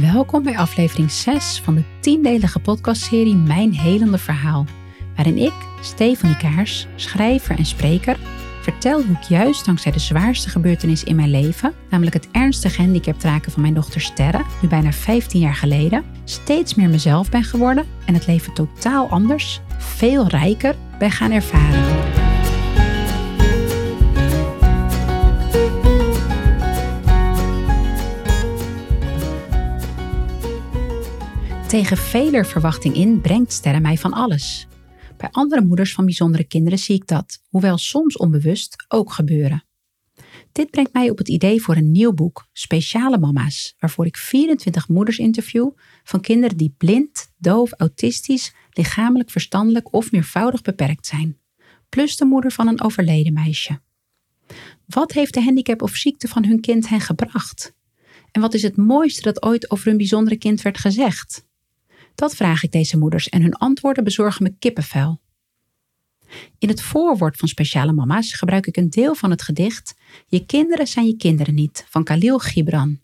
Welkom bij aflevering 6 van de tiendelige podcastserie Mijn Helende Verhaal, waarin ik, Stefanie Kaars, schrijver en spreker, vertel hoe ik juist dankzij de zwaarste gebeurtenis in mijn leven, namelijk het ernstige handicaptraken van mijn dochter Sterre, nu bijna 15 jaar geleden, steeds meer mezelf ben geworden en het leven totaal anders, veel rijker ben gaan ervaren. Tegen veler verwachting in brengt Sterre mij van alles. Bij andere moeders van bijzondere kinderen zie ik dat, hoewel soms onbewust, ook gebeuren. Dit brengt mij op het idee voor een nieuw boek, Speciale Mama's, waarvoor ik 24 moeders interview van kinderen die blind, doof, autistisch, lichamelijk, verstandelijk of meervoudig beperkt zijn, plus de moeder van een overleden meisje. Wat heeft de handicap of ziekte van hun kind hen gebracht? En wat is het mooiste dat ooit over hun bijzondere kind werd gezegd? Dat vraag ik deze moeders en hun antwoorden bezorgen me kippenvel. In het voorwoord van Speciale Mama's gebruik ik een deel van het gedicht Je kinderen zijn je kinderen niet van Khalil Gibran.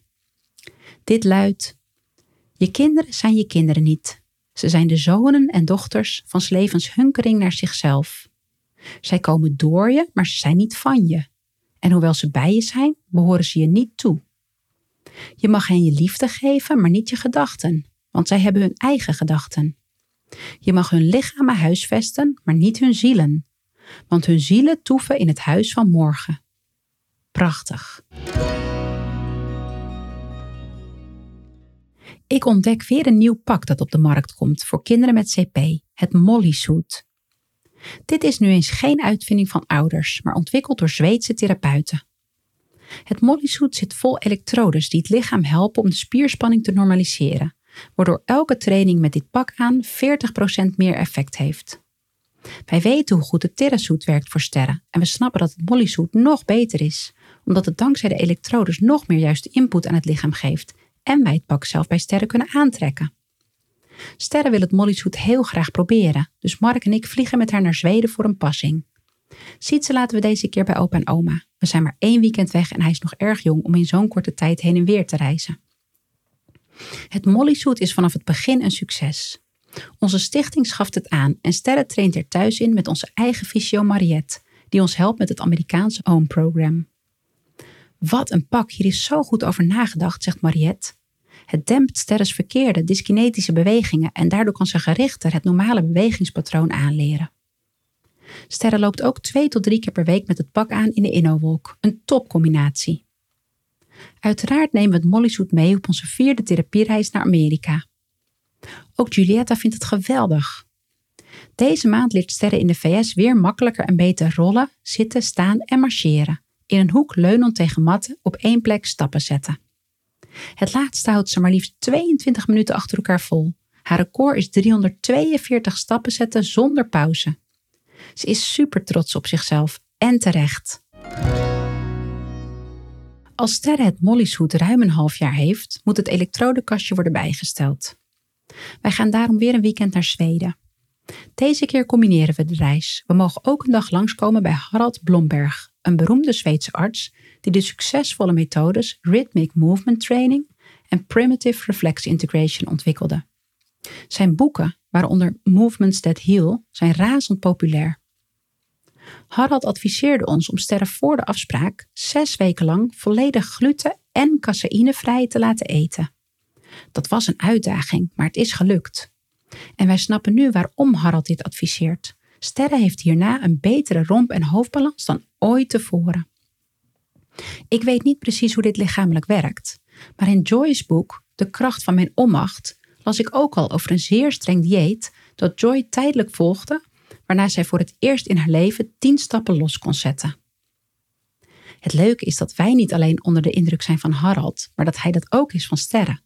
Dit luidt: Je kinderen zijn je kinderen niet. Ze zijn de zonen en dochters van levens hunkering naar zichzelf. Zij komen door je, maar ze zijn niet van je. En hoewel ze bij je zijn, behoren ze je niet toe. Je mag hen je liefde geven, maar niet je gedachten want zij hebben hun eigen gedachten. Je mag hun lichamen huisvesten, maar niet hun zielen, want hun zielen toeven in het huis van morgen. Prachtig. Ik ontdek weer een nieuw pak dat op de markt komt voor kinderen met CP, het Molly Suit. Dit is nu eens geen uitvinding van ouders, maar ontwikkeld door Zweedse therapeuten. Het Molly Suit zit vol elektrodes die het lichaam helpen om de spierspanning te normaliseren, waardoor elke training met dit pak aan 40% meer effect heeft. Wij weten hoe goed de TerraSuit werkt voor sterren en we snappen dat het Mollysuit nog beter is, omdat het dankzij de elektrodes nog meer juiste input aan het lichaam geeft en wij het pak zelf bij sterren kunnen aantrekken. Sterren wil het Mollysuit heel graag proberen, dus Mark en ik vliegen met haar naar Zweden voor een passing. Sietse laten we deze keer bij opa en oma. We zijn maar één weekend weg en hij is nog erg jong om in zo'n korte tijd heen en weer te reizen. Het Mollysuit is vanaf het begin een succes. Onze stichting schaft het aan en Sterre traint er thuis in met onze eigen fysio Mariette, die ons helpt met het Amerikaanse Home Program. Wat een pak, hier is zo goed over nagedacht, zegt Mariette. Het dempt Sterres verkeerde, dyskinetische bewegingen en daardoor kan ze gerichter het normale bewegingspatroon aanleren. Sterre loopt ook twee tot drie keer per week met het pak aan in de InnoWalk, een topcombinatie. Uiteraard nemen we het Mollysuit mee op onze vierde therapiereis naar Amerika. Ook Julietta vindt het geweldig. Deze maand leert Sterre in de VS weer makkelijker en beter rollen, zitten, staan en marcheren. In een hoek leunend tegen matten op één plek stappen zetten. Het laatste houdt ze maar liefst 22 minuten achter elkaar vol. Haar record is 342 stappen zetten zonder pauze. Ze is super trots op zichzelf en terecht. Als Sterre het Molly's ruim een half jaar heeft, moet het elektrodekastje worden bijgesteld. Wij gaan daarom weer een weekend naar Zweden. Deze keer combineren we de reis. We mogen ook een dag langskomen bij Harald Blomberg, een beroemde Zweedse arts die de succesvolle methodes Rhythmic Movement Training en Primitive Reflex Integration ontwikkelde. Zijn boeken, waaronder Movements That Heal, zijn razend populair. Harald adviseerde ons om sterren voor de afspraak zes weken lang volledig gluten- en caseïnevrij te laten eten. Dat was een uitdaging, maar het is gelukt. En wij snappen nu waarom Harald dit adviseert. Sterren heeft hierna een betere romp- en hoofdbalans dan ooit tevoren. Ik weet niet precies hoe dit lichamelijk werkt, maar in Joy's boek De kracht van mijn onmacht las ik ook al over een zeer streng dieet dat Joy tijdelijk volgde waarna zij voor het eerst in haar leven tien stappen los kon zetten. Het leuke is dat wij niet alleen onder de indruk zijn van Harald, maar dat hij dat ook is van Sterre.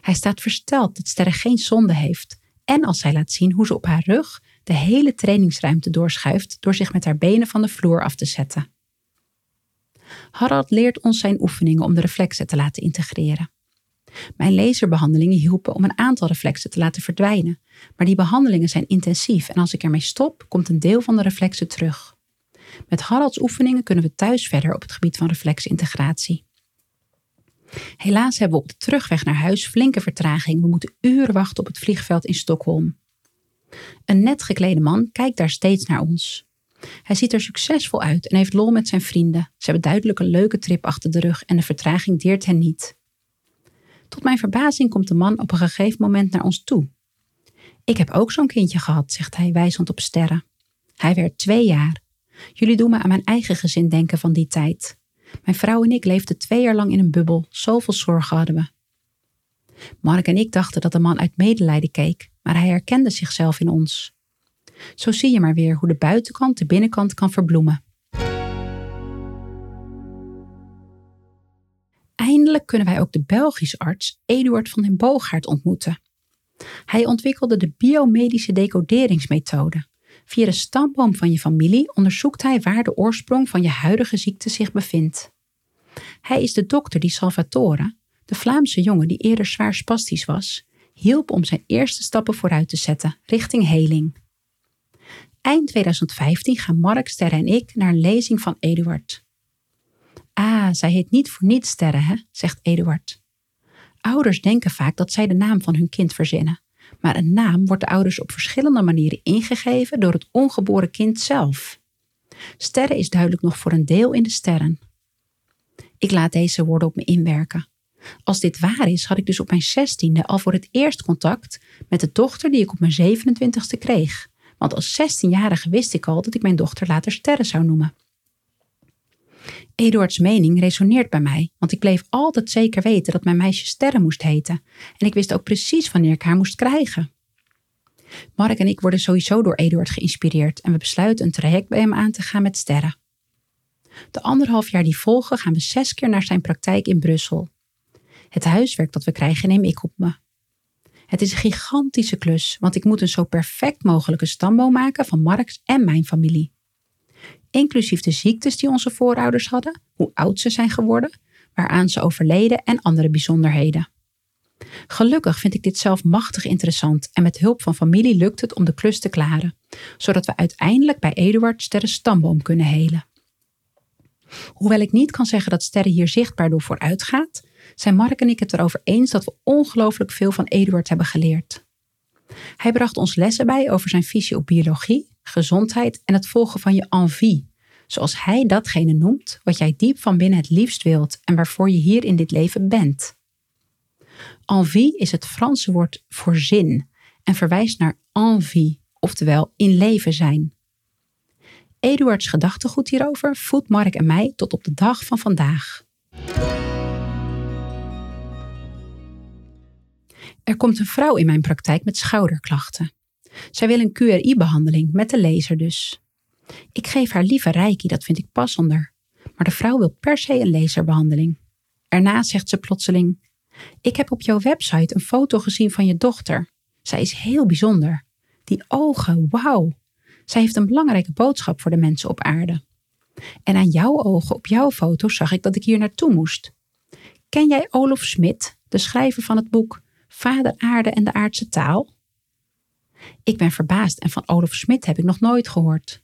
Hij staat versteld dat Sterre geen zonde heeft en als zij laat zien hoe ze op haar rug de hele trainingsruimte doorschuift door zich met haar benen van de vloer af te zetten. Harald leert ons zijn oefeningen om de reflexen te laten integreren. Mijn laserbehandelingen hielpen om een aantal reflexen te laten verdwijnen, maar die behandelingen zijn intensief en als ik ermee stop, komt een deel van de reflexen terug. Met Haralds oefeningen kunnen we thuis verder op het gebied van reflexintegratie. Helaas hebben we op de terugweg naar huis flinke vertraging. We moeten uren wachten op het vliegveld in Stockholm. Een net geklede man kijkt daar steeds naar ons. Hij ziet er succesvol uit en heeft lol met zijn vrienden. Ze hebben duidelijk een leuke trip achter de rug en de vertraging deert hen niet. Tot mijn verbazing komt de man op een gegeven moment naar ons toe. Ik heb ook zo'n kindje gehad, zegt hij wijzend op sterren. Hij werd twee jaar. Jullie doen me aan mijn eigen gezin denken van die tijd. Mijn vrouw en ik leefden twee jaar lang in een bubbel, zoveel zorgen hadden we. Mark en ik dachten dat de man uit medelijden keek, maar hij herkende zichzelf in ons. Zo zie je maar weer hoe de buitenkant de binnenkant kan verbloemen. Eindelijk kunnen wij ook de Belgische arts Eduard van den Boogaard ontmoeten. Hij ontwikkelde de biomedische decoderingsmethode. Via de stamboom van je familie onderzoekt hij waar de oorsprong van je huidige ziekte zich bevindt. Hij is de dokter die Salvatore, de Vlaamse jongen die eerder zwaar spastisch was, hielp om zijn eerste stappen vooruit te zetten richting heling. Eind 2015 gaan Mark, Sterre en ik naar een lezing van Eduard. Ah, zij heet niet voor niets Sterre, hè? zegt Eduard. Ouders denken vaak dat zij de naam van hun kind verzinnen, maar een naam wordt de ouders op verschillende manieren ingegeven door het ongeboren kind zelf. Sterre is duidelijk nog voor een deel in de sterren. Ik laat deze woorden op me inwerken. Als dit waar is, had ik dus op mijn zestiende al voor het eerst contact met de dochter die ik op mijn 27ste kreeg. Want als 16-jarige wist ik al dat ik mijn dochter later Sterre zou noemen. Eduards mening resoneert bij mij, want ik bleef altijd zeker weten dat mijn meisje Sterre moest heten. En ik wist ook precies wanneer ik haar moest krijgen. Mark en ik worden sowieso door Eduard geïnspireerd en we besluiten een traject bij hem aan te gaan met Sterre. De anderhalf jaar die volgen gaan we zes keer naar zijn praktijk in Brussel. Het huiswerk dat we krijgen neem ik op me. Het is een gigantische klus, want ik moet een zo perfect mogelijke stamboom maken van Marks en mijn familie. Inclusief de ziektes die onze voorouders hadden, hoe oud ze zijn geworden, waaraan ze overleden en andere bijzonderheden. Gelukkig vind ik dit zelf machtig interessant en met hulp van familie lukt het om de klus te klaren, zodat we uiteindelijk bij Eduard Sterre stamboom kunnen helen. Hoewel ik niet kan zeggen dat Sterre hier zichtbaar door vooruit gaat, zijn Mark en ik het erover eens dat we ongelooflijk veel van Eduard hebben geleerd. Hij bracht ons lessen bij over zijn visie op biologie, gezondheid en het volgen van je envie, zoals hij datgene noemt wat jij diep van binnen het liefst wilt en waarvoor je hier in dit leven bent. Envie is het Franse woord voor zin en verwijst naar envie, oftewel in leven zijn. Eduards gedachtegoed hierover voedt Mark en mij tot op de dag van vandaag. Er komt een vrouw in mijn praktijk met schouderklachten. Zij wil een QRI-behandeling met de laser dus. Ik geef haar liever reiki, dat vind ik passender. Maar de vrouw wil per se een laserbehandeling. Erna zegt ze plotseling: Ik heb op jouw website een foto gezien van je dochter. Zij is heel bijzonder. Die ogen, wauw. Zij heeft een belangrijke boodschap voor de mensen op aarde. En aan jouw ogen op jouw foto zag ik dat ik hier naartoe moest. Ken jij Olof Smit, de schrijver van het boek Vader Aarde en de Aardse Taal? Ik ben verbaasd en van Olof Smit heb ik nog nooit gehoord.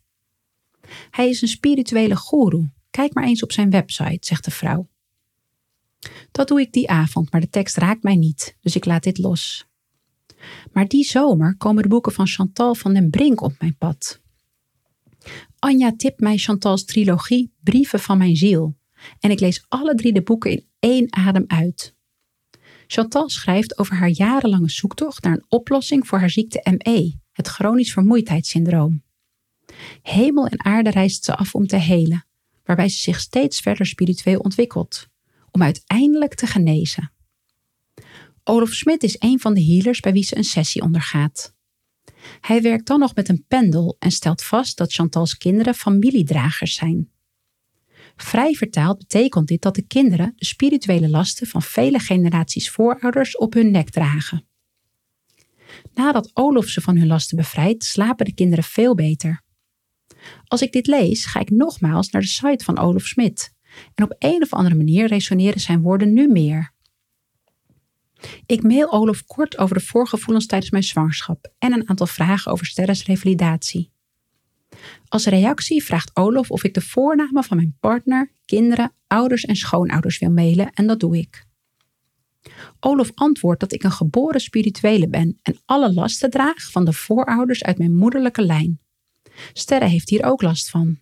Hij is een spirituele goeroe. Kijk maar eens op zijn website, zegt de vrouw. Dat doe ik die avond, maar de tekst raakt mij niet, dus ik laat dit los. Maar die zomer komen de boeken van Chantal van den Brink op mijn pad. Anja tipt mij Chantal's trilogie Brieven van mijn ziel en ik lees alle drie de boeken in één adem uit. Chantal schrijft over haar jarenlange zoektocht naar een oplossing voor haar ziekte ME, het chronisch vermoeidheidssyndroom. Hemel en aarde reist ze af om te helen, waarbij ze zich steeds verder spiritueel ontwikkelt, om uiteindelijk te genezen. Olaf Smit is een van de healers bij wie ze een sessie ondergaat. Hij werkt dan nog met een pendel en stelt vast dat Chantal's kinderen familiedragers zijn. Vrij vertaald betekent dit dat de kinderen de spirituele lasten van vele generaties voorouders op hun nek dragen. Nadat Olof ze van hun lasten bevrijdt, slapen de kinderen veel beter. Als ik dit lees, ga ik nogmaals naar de site van Olof Smit. En op een of andere manier resoneren zijn woorden nu meer. Ik mail Olof kort over de voorgevoelens tijdens mijn zwangerschap en een aantal vragen over Sterres revalidatie. Als reactie vraagt Olof of ik de voornamen van mijn partner, kinderen, ouders en schoonouders wil mailen en dat doe ik. Olof antwoordt dat ik een geboren spirituele ben en alle lasten draag van de voorouders uit mijn moederlijke lijn. Sterre heeft hier ook last van.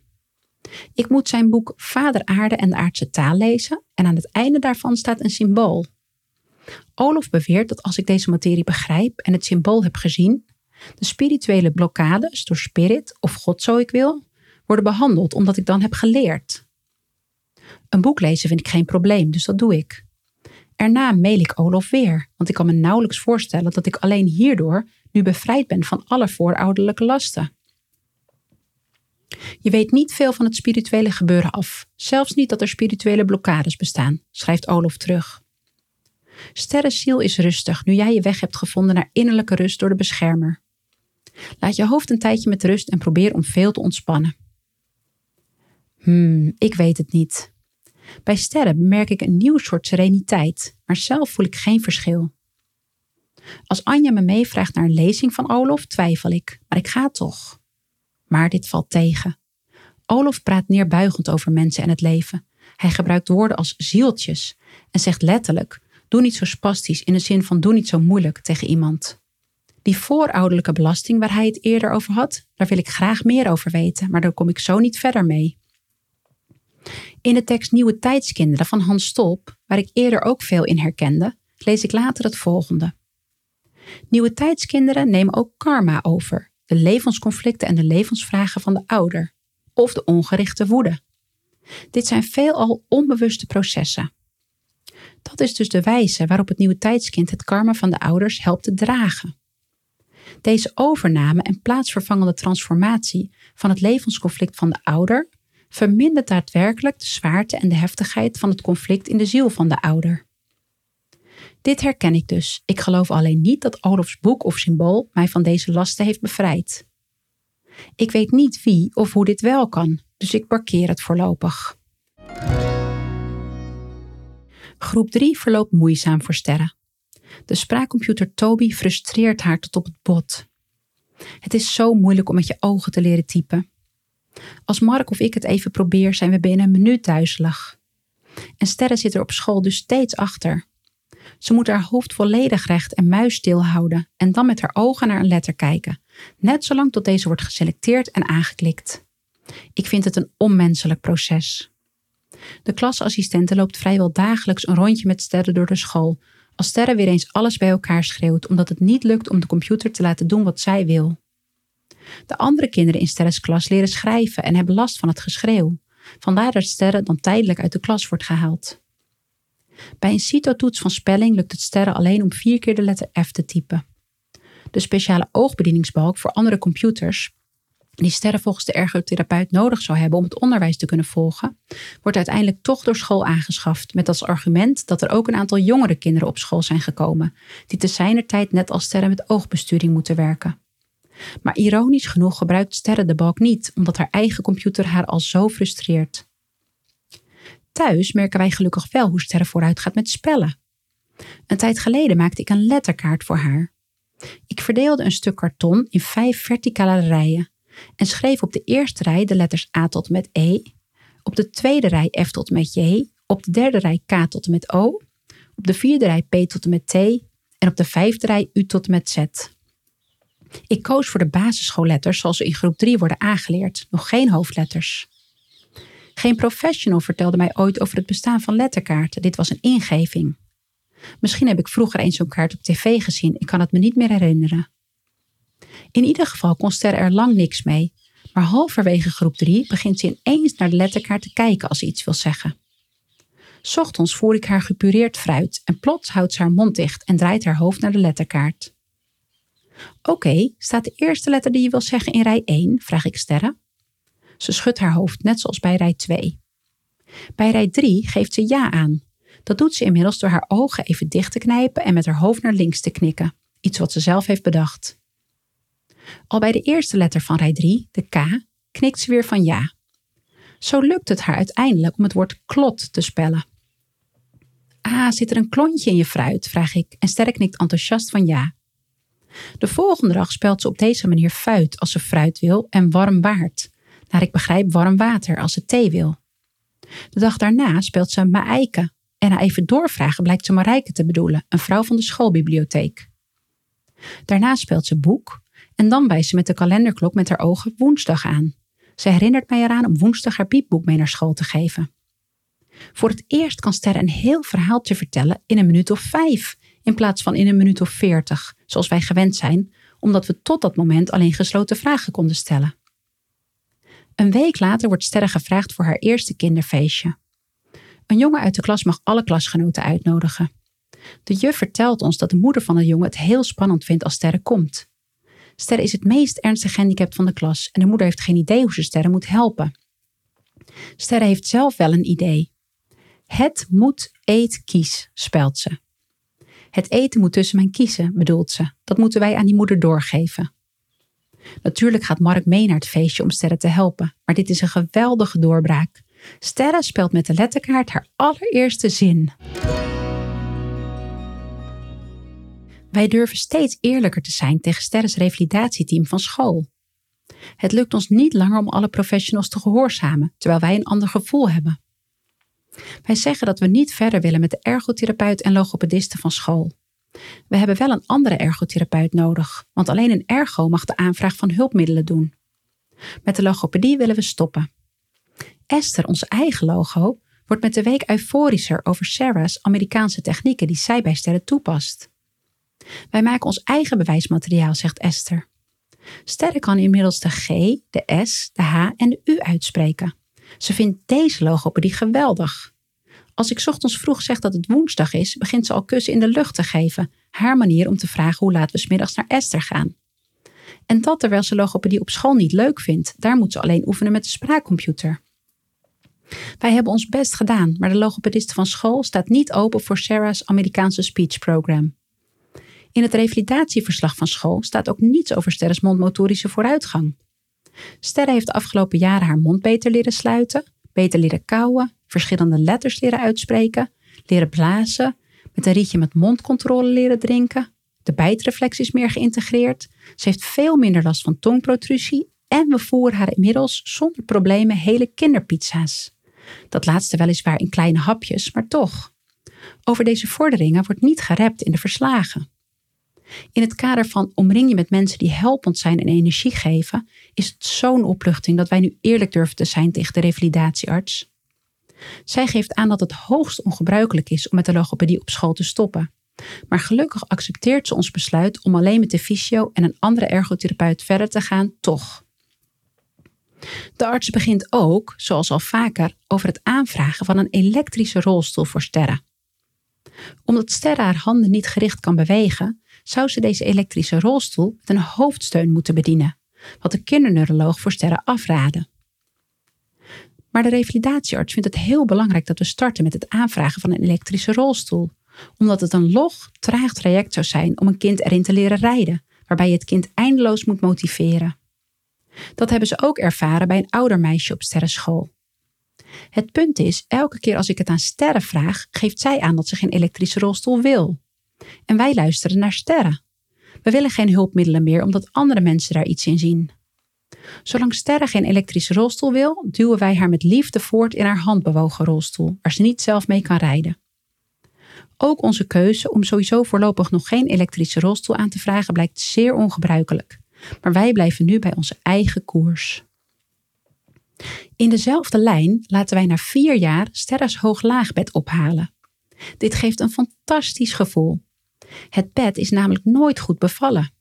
Ik moet zijn boek Vader Aarde en de Aardse Taal lezen en aan het einde daarvan staat een symbool. Olof beweert dat als ik deze materie begrijp en het symbool heb gezien, de spirituele blokkades door spirit of God zo ik wil, worden behandeld omdat ik dan heb geleerd. Een boek lezen vind ik geen probleem, dus dat doe ik. Erna mail ik Olof weer, want ik kan me nauwelijks voorstellen dat ik alleen hierdoor nu bevrijd ben van alle voorouderlijke lasten. Je weet niet veel van het spirituele gebeuren af, zelfs niet dat er spirituele blokkades bestaan, schrijft Olof terug. Sterrenziel is rustig nu jij je weg hebt gevonden naar innerlijke rust door de beschermer. Laat je hoofd een tijdje met rust en probeer om veel te ontspannen. Hmm, ik weet het niet. Bij sterren bemerk ik een nieuw soort sereniteit, maar zelf voel ik geen verschil. Als Anja me meevraagt naar een lezing van Olof, twijfel ik, maar ik ga toch. Maar dit valt tegen. Olof praat neerbuigend over mensen en het leven. Hij gebruikt woorden als zieltjes en zegt letterlijk: doe niet zo spastisch in de zin van doe niet zo moeilijk tegen iemand. Die voorouderlijke belasting waar hij het eerder over had, daar wil ik graag meer over weten, maar daar kom ik zo niet verder mee. In de tekst Nieuwe Tijdskinderen van Hans Stolp, waar ik eerder ook veel in herkende, lees ik later het volgende. Nieuwe tijdskinderen nemen ook karma over, de levensconflicten en de levensvragen van de ouder, of de ongerichte woede. Dit zijn veelal onbewuste processen. Dat is dus de wijze waarop het nieuwe tijdskind het karma van de ouders helpt te dragen. Deze overname en plaatsvervangende transformatie van het levensconflict van de ouder vermindert daadwerkelijk de zwaarte en de heftigheid van het conflict in de ziel van de ouder. Dit herken ik dus. Ik geloof alleen niet dat Olofs boek of symbool mij van deze lasten heeft bevrijd. Ik weet niet wie of hoe dit wel kan, dus ik parkeer het voorlopig. Groep 3 verloopt moeizaam voor sterren. De spraakcomputer Toby frustreert haar tot op het bot. Het is zo moeilijk om met je ogen te leren typen. Als Mark of ik het even probeer, zijn we binnen een minuut duizelig. En Sterre zit er op school dus steeds achter. Ze moet haar hoofd volledig recht en muisstil houden en dan met haar ogen naar een letter kijken, net zolang tot deze wordt geselecteerd en aangeklikt. Ik vind het een onmenselijk proces. De klasassistente loopt vrijwel dagelijks een rondje met Sterre door de school, als Sterre weer eens alles bij elkaar schreeuwt omdat het niet lukt om de computer te laten doen wat zij wil. De andere kinderen in Sterres klas leren schrijven en hebben last van het geschreeuw. Vandaar dat Sterre dan tijdelijk uit de klas wordt gehaald. Bij een CITO-toets van spelling lukt het Sterre alleen om vier keer de letter F te typen. De speciale oogbedieningsbalk voor andere computers, die Sterre volgens de ergotherapeut nodig zou hebben om het onderwijs te kunnen volgen, wordt uiteindelijk toch door school aangeschaft met als argument dat er ook een aantal jongere kinderen op school zijn gekomen, die te zijner tijd net als Sterre met oogbesturing moeten werken. Maar ironisch genoeg gebruikt Sterre de balk niet, omdat haar eigen computer haar al zo frustreert. Thuis merken wij gelukkig wel hoe Sterre vooruit gaat met spellen. Een tijd geleden maakte ik een letterkaart voor haar. Ik verdeelde een stuk karton in vijf verticale rijen en schreef op de eerste rij de letters A tot met E, op de tweede rij F tot met J, op de derde rij K tot met O, op de vierde rij P tot met T en op de vijfde rij U tot met Z. Ik koos voor de basisschoolletters zoals ze in groep 3 worden aangeleerd, nog geen hoofdletters. Geen professional vertelde mij ooit over het bestaan van letterkaarten. Dit was een ingeving. Misschien heb ik vroeger eens zo'n kaart op tv gezien, ik kan het me niet meer herinneren. In ieder geval kon Ster er lang niks mee, maar halverwege groep 3 begint ze ineens naar de letterkaart te kijken als ze iets wil zeggen. Ochtends voer ik haar gepureerd fruit en plots houdt ze haar mond dicht en draait haar hoofd naar de letterkaart. Oké, staat de eerste letter die je wil zeggen in rij 1? vraag ik Sterre. Ze schudt haar hoofd, net zoals bij rij 2. Bij rij 3 geeft ze ja aan. Dat doet ze inmiddels door haar ogen even dicht te knijpen en met haar hoofd naar links te knikken. Iets wat ze zelf heeft bedacht. Al bij de eerste letter van rij 3, de K, knikt ze weer van ja. Zo lukt het haar uiteindelijk om het woord klot te spellen. Ah, zit er een klontje in je fruit? vraag ik en Sterre knikt enthousiast van ja. De volgende dag spelt ze op deze manier fuit als ze fruit wil en warm waard. Naar ik begrijp warm water als ze thee wil. De dag daarna speelt ze maaike En na even doorvragen blijkt ze Marijke te bedoelen, een vrouw van de schoolbibliotheek. Daarna speelt ze boek en dan wijst ze met de kalenderklok met haar ogen woensdag aan. Ze herinnert mij eraan om woensdag haar piepboek mee naar school te geven. Voor het eerst kan Sterre een heel verhaaltje vertellen in een minuut of vijf, in plaats van in een minuut of veertig, zoals wij gewend zijn, omdat we tot dat moment alleen gesloten vragen konden stellen. Een week later wordt Sterre gevraagd voor haar eerste kinderfeestje. Een jongen uit de klas mag alle klasgenoten uitnodigen. De juf vertelt ons dat de moeder van de jongen het heel spannend vindt als Sterre komt. Sterre is het meest ernstig gehandicapt van de klas en de moeder heeft geen idee hoe ze Sterre moet helpen. Sterre heeft zelf wel een idee. Het moet eet kies, spelt ze. Het eten moet tussen mijn kiezen, bedoelt ze. Dat moeten wij aan die moeder doorgeven. Natuurlijk gaat Mark mee naar het feestje om Sterre te helpen, maar dit is een geweldige doorbraak. Sterre speelt met de letterkaart haar allereerste zin. Wij durven steeds eerlijker te zijn tegen Sterres revalidatieteam van school. Het lukt ons niet langer om alle professionals te gehoorzamen, terwijl wij een ander gevoel hebben. Wij zeggen dat we niet verder willen met de ergotherapeut en logopedisten van school. We hebben wel een andere ergotherapeut nodig, want alleen een ergo mag de aanvraag van hulpmiddelen doen. Met de logopedie willen we stoppen. Esther, onze eigen logo, wordt met de week euforischer over Sarah's Amerikaanse technieken die zij bij Sterren toepast. Wij maken ons eigen bewijsmateriaal, zegt Esther. Sterre kan inmiddels de G, de S, de H en de U uitspreken. Ze vindt deze logopedie geweldig. Als ik ochtends vroeg zeg dat het woensdag is, begint ze al kussen in de lucht te geven. Haar manier om te vragen hoe laat we smiddags naar Esther gaan. En dat terwijl ze logopedie op school niet leuk vindt. Daar moet ze alleen oefenen met de spraakcomputer. Wij hebben ons best gedaan, maar de logopedist van school staat niet open voor Sarah's Amerikaanse speech program. In het revalidatieverslag van school staat ook niets over Sterres mondmotorische vooruitgang. Sterre heeft de afgelopen jaren haar mond beter leren sluiten, beter leren kauwen, verschillende letters leren uitspreken, leren blazen, met een rietje met mondcontrole leren drinken. De bijtreflex is meer geïntegreerd. Ze heeft veel minder last van tongprotrusie en we voeren haar inmiddels zonder problemen hele kinderpizza's. Dat laatste weliswaar in kleine hapjes, maar toch. Over deze vorderingen wordt niet gerept in de verslagen. In het kader van omring je met mensen die helpend zijn en energie geven, is het zo'n opluchting dat wij nu eerlijk durven te zijn tegen de revalidatiearts. Zij geeft aan dat het hoogst ongebruikelijk is om met de logopedie op school te stoppen. Maar gelukkig accepteert ze ons besluit om alleen met de fysio en een andere ergotherapeut verder te gaan, toch. De arts begint ook, zoals al vaker, over het aanvragen van een elektrische rolstoel voor Sterren. Omdat Sterren haar handen niet gericht kan bewegen, zou ze deze elektrische rolstoel met een hoofdsteun moeten bedienen, wat de kinderneuroloog voor sterren afraadde. Maar de revalidatiearts vindt het heel belangrijk dat we starten met het aanvragen van een elektrische rolstoel, omdat het een log, traag traject zou zijn om een kind erin te leren rijden, waarbij je het kind eindeloos moet motiveren. Dat hebben ze ook ervaren bij een ouder meisje op sterrenschool. Het punt is, elke keer als ik het aan Sterren vraag, geeft zij aan dat ze geen elektrische rolstoel wil. En wij luisteren naar sterren. We willen geen hulpmiddelen meer omdat andere mensen daar iets in zien. Zolang Sterre geen elektrische rolstoel wil, duwen wij haar met liefde voort in haar handbewogen rolstoel, waar ze niet zelf mee kan rijden. Ook onze keuze om sowieso voorlopig nog geen elektrische rolstoel aan te vragen blijkt zeer ongebruikelijk, maar wij blijven nu bij onze eigen koers. In dezelfde lijn laten wij na vier jaar Sterres hoog-laagbed ophalen. Dit geeft een fantastisch gevoel. Het bed is namelijk nooit goed bevallen.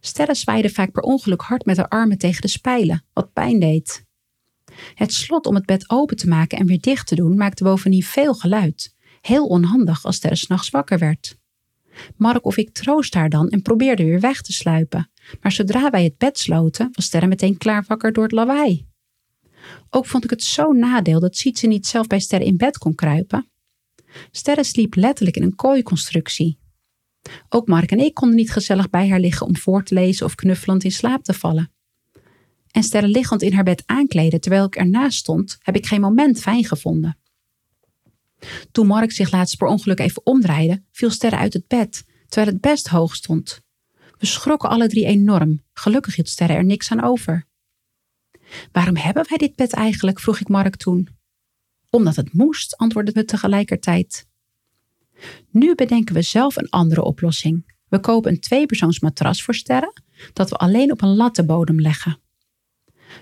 Sterren zwaaide vaak per ongeluk hard met haar armen tegen de spijlen, wat pijn deed. Het slot om het bed open te maken en weer dicht te doen maakte bovendien veel geluid. Heel onhandig als Sterre s'nachts wakker werd. Mark of ik troost haar dan en probeerde weer weg te sluipen. Maar zodra wij het bed sloten, was Sterre meteen klaar wakker door het lawaai. Ook vond ik het zo'n nadeel dat Sietse niet zelf bij Sterre in bed kon kruipen. Sterre sliep letterlijk in een kooiconstructie. Ook Mark en ik konden niet gezellig bij haar liggen om voor te lezen of knuffelend in slaap te vallen. En Sterre liggend in haar bed aankleden terwijl ik ernaast stond, heb ik geen moment fijn gevonden. Toen Mark zich laatst per ongeluk even omdraaide, viel Sterre uit het bed, terwijl het best hoog stond. We schrokken alle drie enorm. Gelukkig hield Sterre er niks aan over. Waarom hebben wij dit bed eigenlijk? vroeg ik Mark toen. Omdat het moest, antwoordde we tegelijkertijd. Nu bedenken we zelf een andere oplossing. We kopen een tweepersoonsmatras voor sterren dat we alleen op een lattenbodem leggen.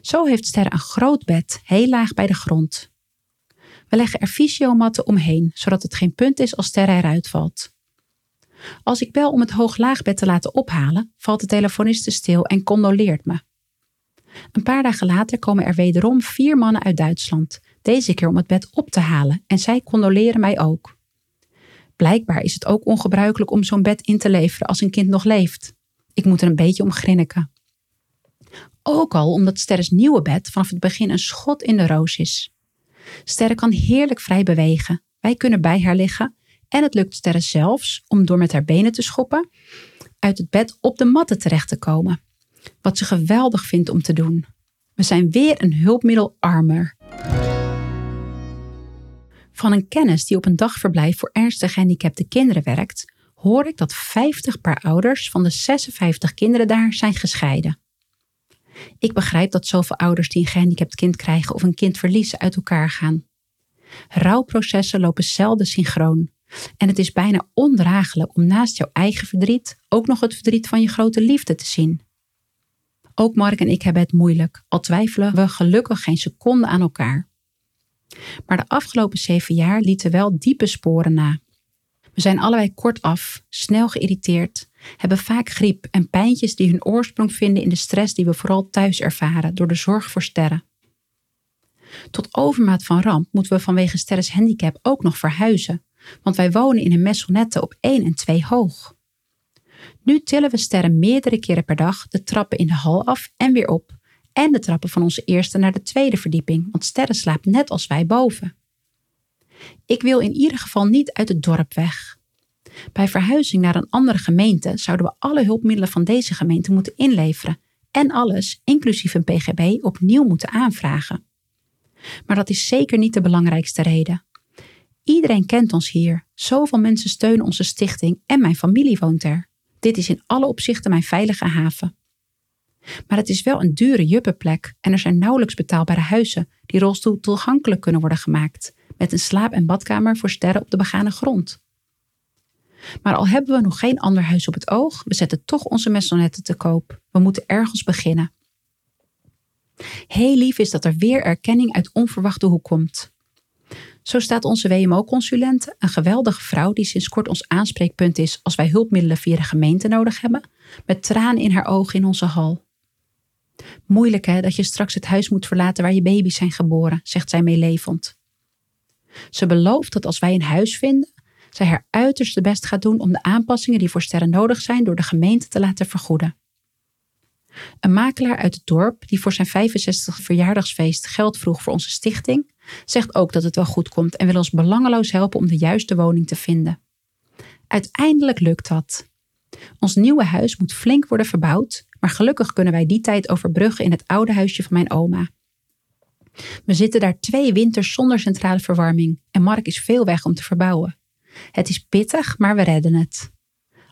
Zo heeft sterren een groot bed, heel laag bij de grond. We leggen er fysiomatten omheen, zodat het geen punt is als sterren eruit valt. Als ik bel om het hoog-laagbed te laten ophalen, valt de telefoniste stil en condoleert me. Een paar dagen later komen er wederom vier mannen uit Duitsland, deze keer om het bed op te halen, en zij condoleren mij ook. Blijkbaar is het ook ongebruikelijk om zo'n bed in te leveren als een kind nog leeft. Ik moet er een beetje om grinniken. Ook al omdat Sterres nieuwe bed vanaf het begin een schot in de roos is. Sterre kan heerlijk vrij bewegen. Wij kunnen bij haar liggen. En het lukt Sterre zelfs om door met haar benen te schoppen uit het bed op de matten terecht te komen. Wat ze geweldig vindt om te doen. We zijn weer een hulpmiddel armer. Van een kennis die op een dagverblijf voor ernstig gehandicapte kinderen werkt, hoor ik dat 50 paar ouders van de 56 kinderen daar zijn gescheiden. Ik begrijp dat zoveel ouders die een gehandicapt kind krijgen of een kind verliezen uit elkaar gaan. Rouwprocessen lopen zelden synchroon. En het is bijna ondraaglijk om naast jouw eigen verdriet ook nog het verdriet van je grote liefde te zien. Ook Mark en ik hebben het moeilijk, al twijfelen we gelukkig geen seconde aan elkaar. Maar de afgelopen zeven jaar lieten wel diepe sporen na. We zijn allebei kortaf, snel geïrriteerd, hebben vaak griep en pijntjes die hun oorsprong vinden in de stress die we vooral thuis ervaren door de zorg voor sterren. Tot overmaat van ramp moeten we vanwege Sterres handicap ook nog verhuizen, want wij wonen in een maisonnette op 1 en 2 hoog. Nu tillen we sterren meerdere keren per dag de trappen in de hal af en weer op, en de trappen van onze eerste naar de tweede verdieping, want sterren slaapt net als wij boven. Ik wil in ieder geval niet uit het dorp weg. Bij verhuizing naar een andere gemeente zouden we alle hulpmiddelen van deze gemeente moeten inleveren en alles, inclusief een PGB, opnieuw moeten aanvragen. Maar dat is zeker niet de belangrijkste reden. Iedereen kent ons hier. Zoveel mensen steunen onze stichting en mijn familie woont er. Dit is in alle opzichten mijn veilige haven. Maar het is wel een dure juppenplek en er zijn nauwelijks betaalbare huizen die rolstoel toegankelijk kunnen worden gemaakt, met een slaap- en badkamer voor sterren op de begane grond. Maar al hebben we nog geen ander huis op het oog, we zetten toch onze maisonette te koop. We moeten ergens beginnen. Heel lief is dat er weer erkenning uit onverwachte hoek komt. Zo staat onze WMO-consulente, een geweldige vrouw die sinds kort ons aanspreekpunt is als wij hulpmiddelen via de gemeente nodig hebben, met tranen in haar ogen in onze hal. Moeilijk hè, dat je straks het huis moet verlaten waar je baby's zijn geboren, zegt zij meelevend. Ze belooft dat als wij een huis vinden, zij haar uiterste best gaat doen om de aanpassingen die voor sterren nodig zijn door de gemeente te laten vergoeden. Een makelaar uit het dorp, die voor zijn 65 verjaardagsfeest geld vroeg voor onze stichting, zegt ook dat het wel goed komt en wil ons belangeloos helpen om de juiste woning te vinden. Uiteindelijk lukt dat. Ons nieuwe huis moet flink worden verbouwd, maar gelukkig kunnen wij die tijd overbruggen in het oude huisje van mijn oma. We zitten daar twee winters zonder centrale verwarming en Mark is veel weg om te verbouwen. Het is pittig, maar we redden het.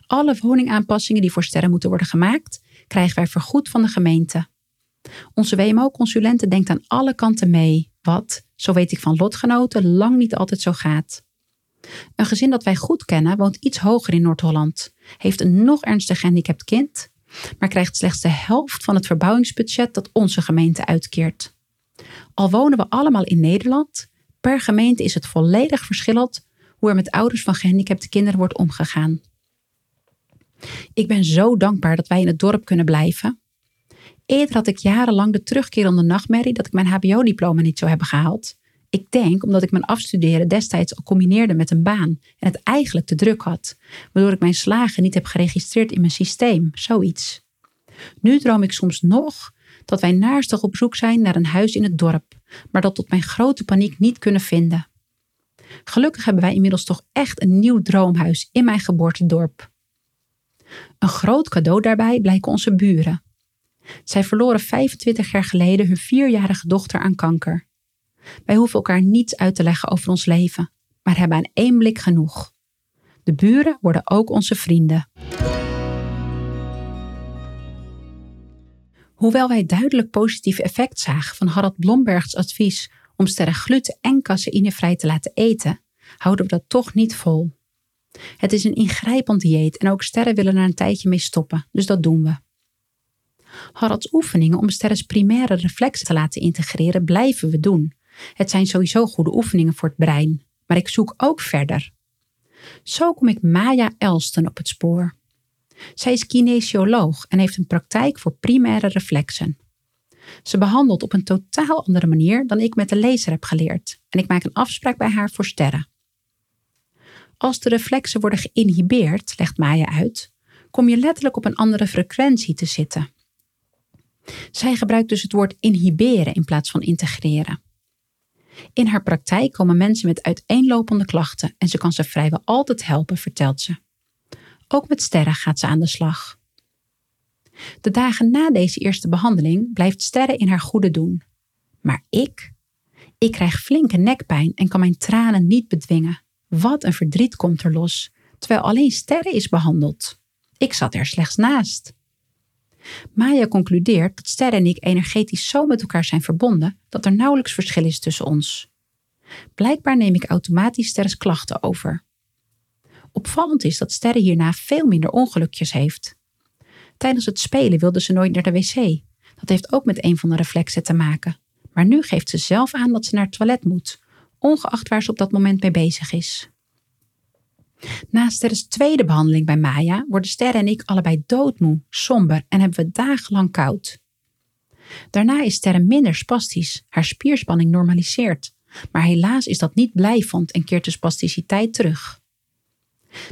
Alle woningaanpassingen die voor sterren moeten worden gemaakt, krijgen wij vergoed van de gemeente. Onze WMO-consulente denkt aan alle kanten mee, wat, zo weet ik van lotgenoten, lang niet altijd zo gaat. Een gezin dat wij goed kennen woont iets hoger in Noord-Holland, heeft een nog ernstig gehandicapt kind, maar krijgt slechts de helft van het verbouwingsbudget dat onze gemeente uitkeert. Al wonen we allemaal in Nederland, per gemeente is het volledig verschillend hoe er met ouders van gehandicapte kinderen wordt omgegaan. Ik ben zo dankbaar dat wij in het dorp kunnen blijven. Eerder had ik jarenlang de terugkerende nachtmerrie dat ik mijn HBO-diploma niet zou hebben gehaald. Ik denk omdat ik mijn afstuderen destijds al combineerde met een baan en het eigenlijk te druk had, waardoor ik mijn slagen niet heb geregistreerd in mijn systeem, zoiets. Nu droom ik soms nog dat wij naarstig op zoek zijn naar een huis in het dorp, maar dat tot mijn grote paniek niet kunnen vinden. Gelukkig hebben wij inmiddels toch echt een nieuw droomhuis in mijn geboortedorp. Een groot cadeau daarbij blijken onze buren. Zij verloren 25 jaar geleden hun vierjarige dochter aan kanker. Wij hoeven elkaar niets uit te leggen over ons leven, maar hebben aan één blik genoeg. De buren worden ook onze vrienden. Hoewel wij duidelijk positief effect zagen van Harald Blombergs advies om sterren gluten en caseïnevrij te laten eten, houden we dat toch niet vol. Het is een ingrijpend dieet en ook sterren willen er een tijdje mee stoppen, dus dat doen we. Harald's oefeningen om sterren's primaire reflexen te laten integreren blijven we doen. Het zijn sowieso goede oefeningen voor het brein, maar ik zoek ook verder. Zo kom ik Maya Elston op het spoor. Zij is kinesioloog en heeft een praktijk voor primaire reflexen. Ze behandelt op een totaal andere manier dan ik met de lezer heb geleerd en ik maak een afspraak bij haar voor sterren. Als de reflexen worden geïnhibeerd, legt Maya uit, kom je letterlijk op een andere frequentie te zitten. Zij gebruikt dus het woord inhiberen in plaats van integreren. In haar praktijk komen mensen met uiteenlopende klachten en ze kan ze vrijwel altijd helpen, vertelt ze. Ook met sterren gaat ze aan de slag. De dagen na deze eerste behandeling blijft sterren in haar goede doen. Maar ik? Ik krijg flinke nekpijn en kan mijn tranen niet bedwingen. Wat een verdriet komt er los, terwijl alleen sterren is behandeld. Ik zat er slechts naast. Maya concludeert dat sterren en ik energetisch zo met elkaar zijn verbonden dat er nauwelijks verschil is tussen ons. Blijkbaar neem ik automatisch sterres klachten over. Opvallend is dat sterren hierna veel minder ongelukjes heeft. Tijdens het spelen wilde ze nooit naar de wc. Dat heeft ook met een van de reflexen te maken. Maar nu geeft ze zelf aan dat ze naar het toilet moet, ongeacht waar ze op dat moment mee bezig is. Na Sterren's tweede behandeling bij Maya worden Sterren en ik allebei doodmoe, somber en hebben we dagenlang koud. Daarna is Sterren minder spastisch, haar spierspanning normaliseert. Maar helaas is dat niet blijvend en keert de spasticiteit terug.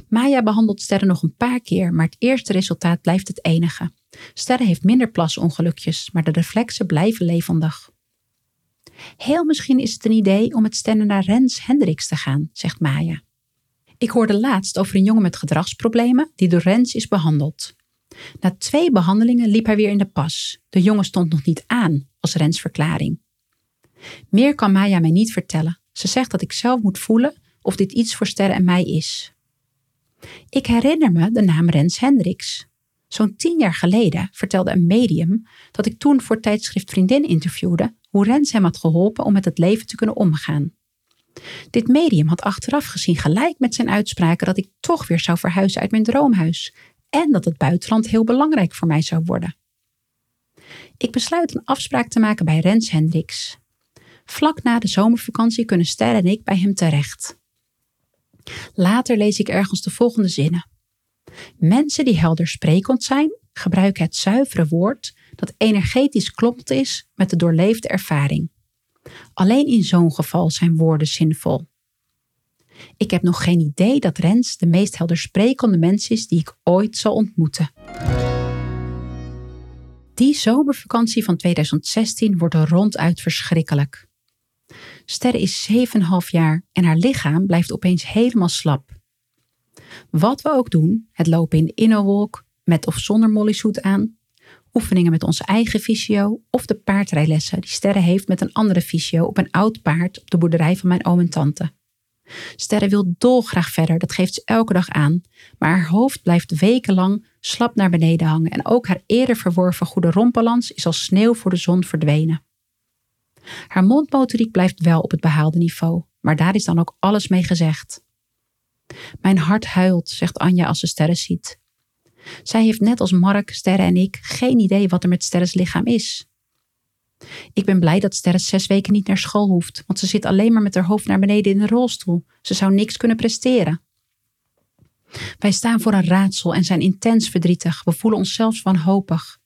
Maya behandelt Sterren nog een paar keer, maar het eerste resultaat blijft het enige. Sterren heeft minder plasongelukjes, maar de reflexen blijven levendig. Heel misschien is het een idee om met Sterren naar Rens Hendricks te gaan, zegt Maya. Ik hoorde laatst over een jongen met gedragsproblemen die door Rens is behandeld. Na twee behandelingen liep hij weer in de pas. De jongen stond nog niet aan als Rens verklaring. Meer kan Maya mij niet vertellen. Ze zegt dat ik zelf moet voelen of dit iets voor Sterren en mij is. Ik herinner me de naam Rens Hendricks. Zo'n tien jaar geleden vertelde een medium dat ik toen voor tijdschrift Vriendin interviewde hoe Rens hem had geholpen om met het leven te kunnen omgaan. Dit medium had achteraf gezien gelijk met zijn uitspraken dat ik toch weer zou verhuizen uit mijn droomhuis en dat het buitenland heel belangrijk voor mij zou worden. Ik besluit een afspraak te maken bij Rens Hendricks. Vlak na de zomervakantie kunnen Ster en ik bij hem terecht. Later lees ik ergens de volgende zinnen. Mensen die helder sprekend zijn, gebruiken het zuivere woord dat energetisch klopt is met de doorleefde ervaring. Alleen in zo'n geval zijn woorden zinvol. Ik heb nog geen idee dat Rens de meest helder sprekende mens is die ik ooit zal ontmoeten. Die zomervakantie van 2016 wordt ronduit verschrikkelijk. Sterre is 7,5 jaar en haar lichaam blijft opeens helemaal slap. Wat we ook doen, het lopen in de met of zonder mollysuit aan, oefeningen met onze eigen fysio of de paardrijlessen die Sterre heeft met een andere fysio op een oud paard op de boerderij van mijn oom en tante. Sterre wil dolgraag verder, dat geeft ze elke dag aan, maar haar hoofd blijft wekenlang slap naar beneden hangen en ook haar eerder verworven goede rompbalans is als sneeuw voor de zon verdwenen. Haar mondmotoriek blijft wel op het behaalde niveau, maar daar is dan ook alles mee gezegd. Mijn hart huilt, zegt Anja als ze Sterre ziet. Zij heeft net als Mark, Sterre en ik geen idee wat er met Sterres lichaam is. Ik ben blij dat Sterre zes weken niet naar school hoeft, want ze zit alleen maar met haar hoofd naar beneden in de rolstoel. Ze zou niks kunnen presteren. Wij staan voor een raadsel en zijn intens verdrietig. We voelen ons zelfs wanhopig.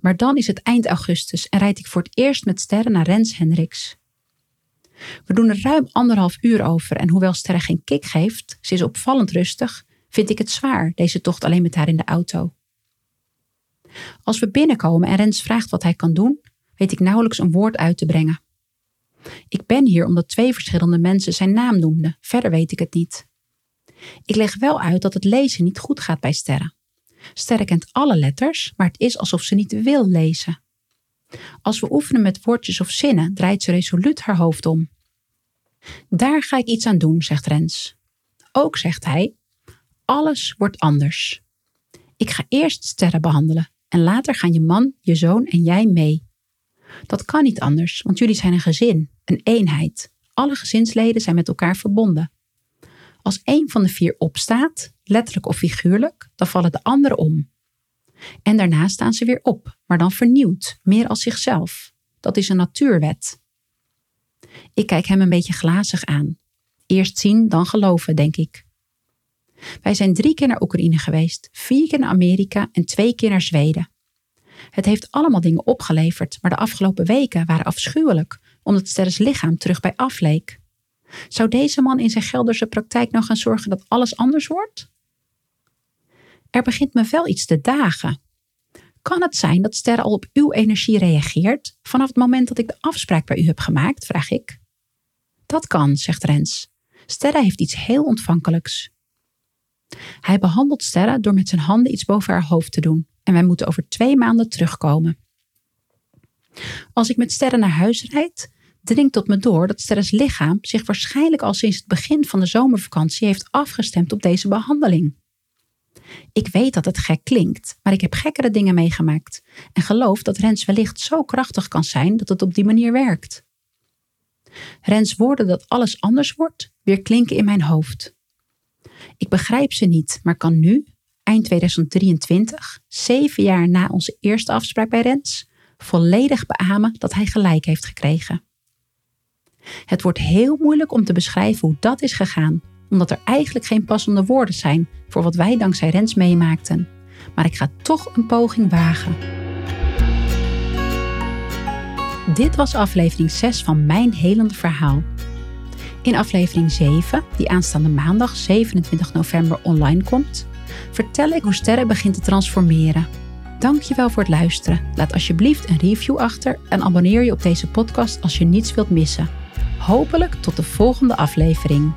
Maar dan is het eind augustus en rijd ik voor het eerst met Sterre naar Rens Hendricks. We doen er ruim anderhalf uur over en hoewel Sterre geen kick geeft, ze is opvallend rustig, vind ik het zwaar, deze tocht alleen met haar in de auto. Als we binnenkomen en Rens vraagt wat hij kan doen, weet ik nauwelijks een woord uit te brengen. Ik ben hier omdat twee verschillende mensen zijn naam noemden, verder weet ik het niet. Ik leg wel uit dat het lezen niet goed gaat bij Sterren. Sterre kent alle letters, maar het is alsof ze niet wil lezen. Als we oefenen met woordjes of zinnen, draait ze resoluut haar hoofd om. Daar ga ik iets aan doen, zegt Rens. Ook zegt hij: Alles wordt anders. Ik ga eerst sterren behandelen en later gaan je man, je zoon en jij mee. Dat kan niet anders, want jullie zijn een gezin, een eenheid. Alle gezinsleden zijn met elkaar verbonden. Als een van de vier opstaat, letterlijk of figuurlijk, dan vallen de anderen om. En daarna staan ze weer op, maar dan vernieuwd, meer als zichzelf. Dat is een natuurwet. Ik kijk hem een beetje glazig aan. Eerst zien, dan geloven, denk ik. Wij zijn drie keer naar Oekraïne geweest, vier keer naar Amerika en twee keer naar Zweden. Het heeft allemaal dingen opgeleverd, maar de afgelopen weken waren afschuwelijk, omdat Sterres lichaam terug bij afleek. Zou deze man in zijn Gelderse praktijk nou gaan zorgen dat alles anders wordt? Er begint me wel iets te dagen. Kan het zijn dat Sterre al op uw energie reageert vanaf het moment dat ik de afspraak bij u heb gemaakt, vraag ik. Dat kan, zegt Rens. Sterre heeft iets heel ontvankelijks. Hij behandelt Sterre door met zijn handen iets boven haar hoofd te doen en wij moeten over twee maanden terugkomen. Als ik met Sterre naar huis rijd, dringt tot me door dat Sterres lichaam zich waarschijnlijk al sinds het begin van de zomervakantie heeft afgestemd op deze behandeling. Ik weet dat het gek klinkt, maar ik heb gekkere dingen meegemaakt en geloof dat Rens wellicht zo krachtig kan zijn dat het op die manier werkt. Rens woorden dat alles anders wordt, weer klinken in mijn hoofd. Ik begrijp ze niet, maar kan nu, eind 2023, zeven jaar na onze eerste afspraak bij Rens, volledig beamen dat hij gelijk heeft gekregen. Het wordt heel moeilijk om te beschrijven hoe dat is gegaan, omdat er eigenlijk geen passende woorden zijn voor wat wij dankzij Rens meemaakten. Maar ik ga toch een poging wagen. Dit was aflevering 6 van Mijn Helende Verhaal. In aflevering 7, die aanstaande maandag 27 november online komt, vertel ik hoe sterren begint te transformeren. Dankjewel voor het luisteren. Laat alsjeblieft een review achter en abonneer je op deze podcast als je niets wilt missen. Hopelijk tot de volgende aflevering.